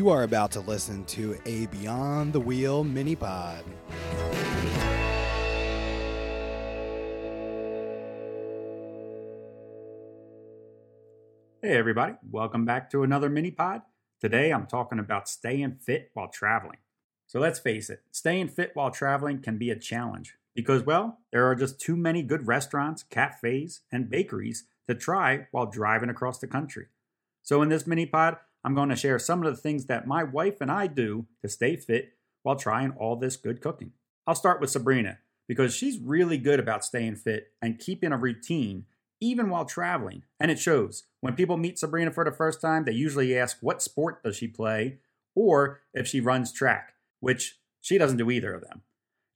You are about to listen to a Beyond the Wheel mini pod. Hey, everybody, welcome back to another mini pod. Today I'm talking about staying fit while traveling. So let's face it, staying fit while traveling can be a challenge because, well, there are just too many good restaurants, cafes, and bakeries to try while driving across the country. So in this mini pod, I'm going to share some of the things that my wife and I do to stay fit while trying all this good cooking. I'll start with Sabrina because she's really good about staying fit and keeping a routine even while traveling. And it shows. When people meet Sabrina for the first time, they usually ask what sport does she play or if she runs track, which she doesn't do either of them.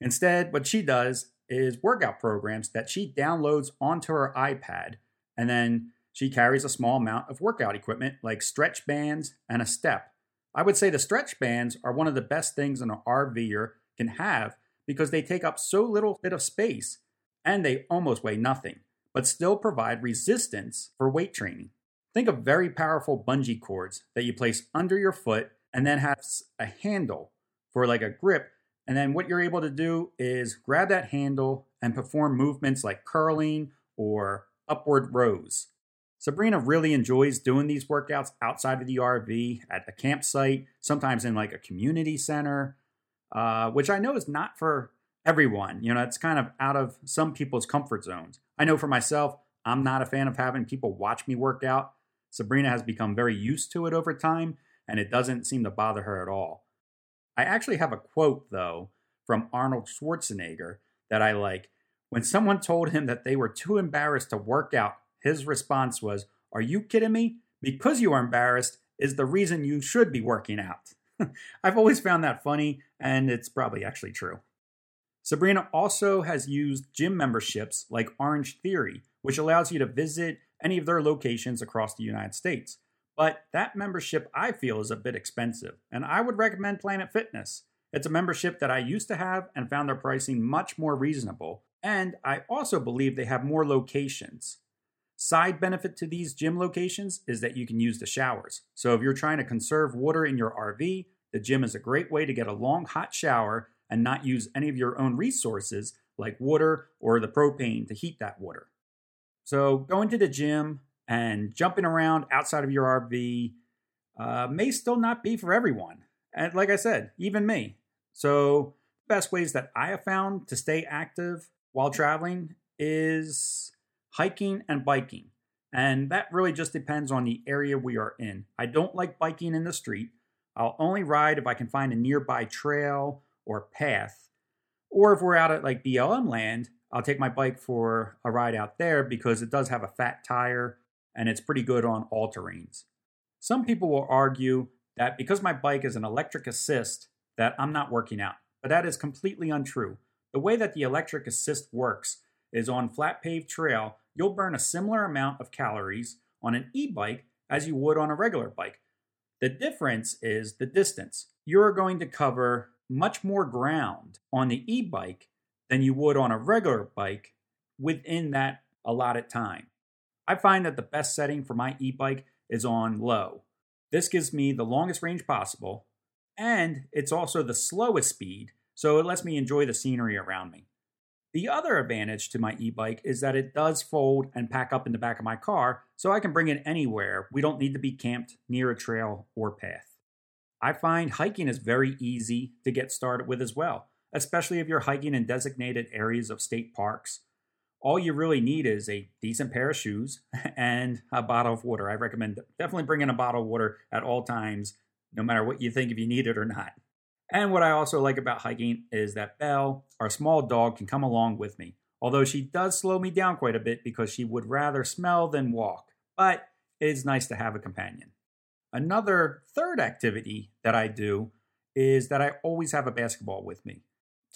Instead, what she does is workout programs that she downloads onto her iPad and then she carries a small amount of workout equipment like stretch bands and a step. I would say the stretch bands are one of the best things an RVer can have because they take up so little bit of space and they almost weigh nothing but still provide resistance for weight training. Think of very powerful bungee cords that you place under your foot and then has a handle for like a grip. And then what you're able to do is grab that handle and perform movements like curling or upward rows. Sabrina really enjoys doing these workouts outside of the RV at a campsite, sometimes in like a community center, uh, which I know is not for everyone. You know, it's kind of out of some people's comfort zones. I know for myself, I'm not a fan of having people watch me work out. Sabrina has become very used to it over time, and it doesn't seem to bother her at all. I actually have a quote, though, from Arnold Schwarzenegger that I like. When someone told him that they were too embarrassed to work out, his response was, Are you kidding me? Because you are embarrassed is the reason you should be working out. I've always found that funny, and it's probably actually true. Sabrina also has used gym memberships like Orange Theory, which allows you to visit any of their locations across the United States. But that membership I feel is a bit expensive, and I would recommend Planet Fitness. It's a membership that I used to have and found their pricing much more reasonable, and I also believe they have more locations. Side benefit to these gym locations is that you can use the showers. So if you're trying to conserve water in your RV, the gym is a great way to get a long hot shower and not use any of your own resources like water or the propane to heat that water. So, going to the gym and jumping around outside of your RV uh, may still not be for everyone. And like I said, even me. So, best ways that I have found to stay active while traveling is hiking and biking. And that really just depends on the area we are in. I don't like biking in the street. I'll only ride if I can find a nearby trail or path. Or if we're out at like BLM land, I'll take my bike for a ride out there because it does have a fat tire and it's pretty good on all terrains. Some people will argue that because my bike is an electric assist that I'm not working out, but that is completely untrue. The way that the electric assist works is on flat paved trail, you'll burn a similar amount of calories on an e-bike as you would on a regular bike. The difference is the distance. You're going to cover much more ground on the e bike than you would on a regular bike within that allotted time. I find that the best setting for my e bike is on low. This gives me the longest range possible, and it's also the slowest speed, so it lets me enjoy the scenery around me. The other advantage to my e bike is that it does fold and pack up in the back of my car, so I can bring it anywhere. We don't need to be camped near a trail or path. I find hiking is very easy to get started with as well, especially if you're hiking in designated areas of state parks. All you really need is a decent pair of shoes and a bottle of water. I recommend definitely bringing a bottle of water at all times, no matter what you think if you need it or not. And what I also like about hiking is that Belle, our small dog, can come along with me. although she does slow me down quite a bit because she would rather smell than walk, but it is nice to have a companion. Another third activity that I do is that I always have a basketball with me.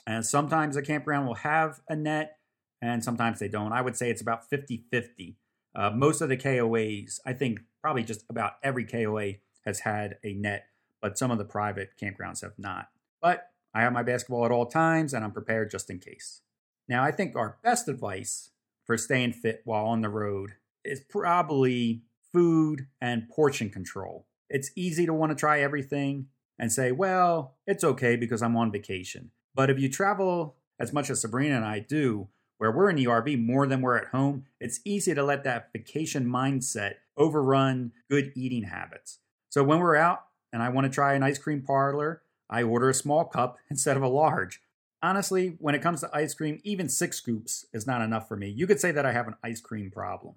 And sometimes a campground will have a net, and sometimes they don't. I would say it's about 50 50. Uh, most of the KOAs, I think probably just about every KOA has had a net, but some of the private campgrounds have not. But I have my basketball at all times, and I'm prepared just in case. Now, I think our best advice for staying fit while on the road is probably food and portion control. It's easy to want to try everything and say, well, it's okay because I'm on vacation. But if you travel as much as Sabrina and I do, where we're in the RV more than we're at home, it's easy to let that vacation mindset overrun good eating habits. So when we're out and I want to try an ice cream parlor, I order a small cup instead of a large. Honestly, when it comes to ice cream, even six scoops is not enough for me. You could say that I have an ice cream problem.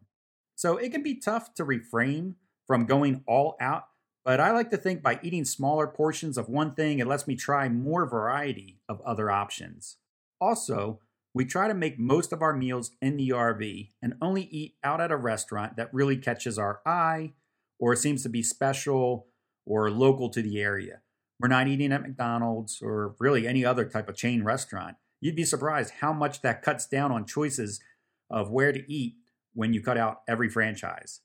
So it can be tough to refrain from going all out, but I like to think by eating smaller portions of one thing, it lets me try more variety of other options. Also, we try to make most of our meals in the RV and only eat out at a restaurant that really catches our eye or seems to be special or local to the area. We're not eating at McDonald's or really any other type of chain restaurant. You'd be surprised how much that cuts down on choices of where to eat when you cut out every franchise.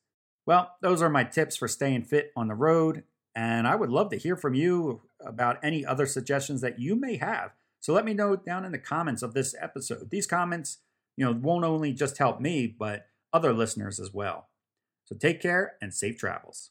Well, those are my tips for staying fit on the road, and I would love to hear from you about any other suggestions that you may have. So let me know down in the comments of this episode. These comments, you know, won't only just help me, but other listeners as well. So take care and safe travels.